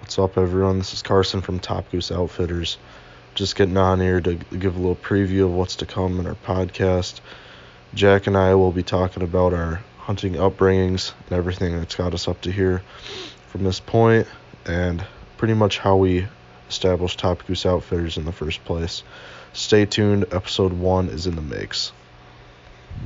What's up, everyone? This is Karson from Top Goose Outfitters. Just getting on here to give a little preview of what's to come in our podcast. Jack and I will be talking about our hunting upbringings and everything that's got us up to here from this point, and pretty much how we established Top Goose Outfitters in the first place. Stay tuned, episode one is in the mix.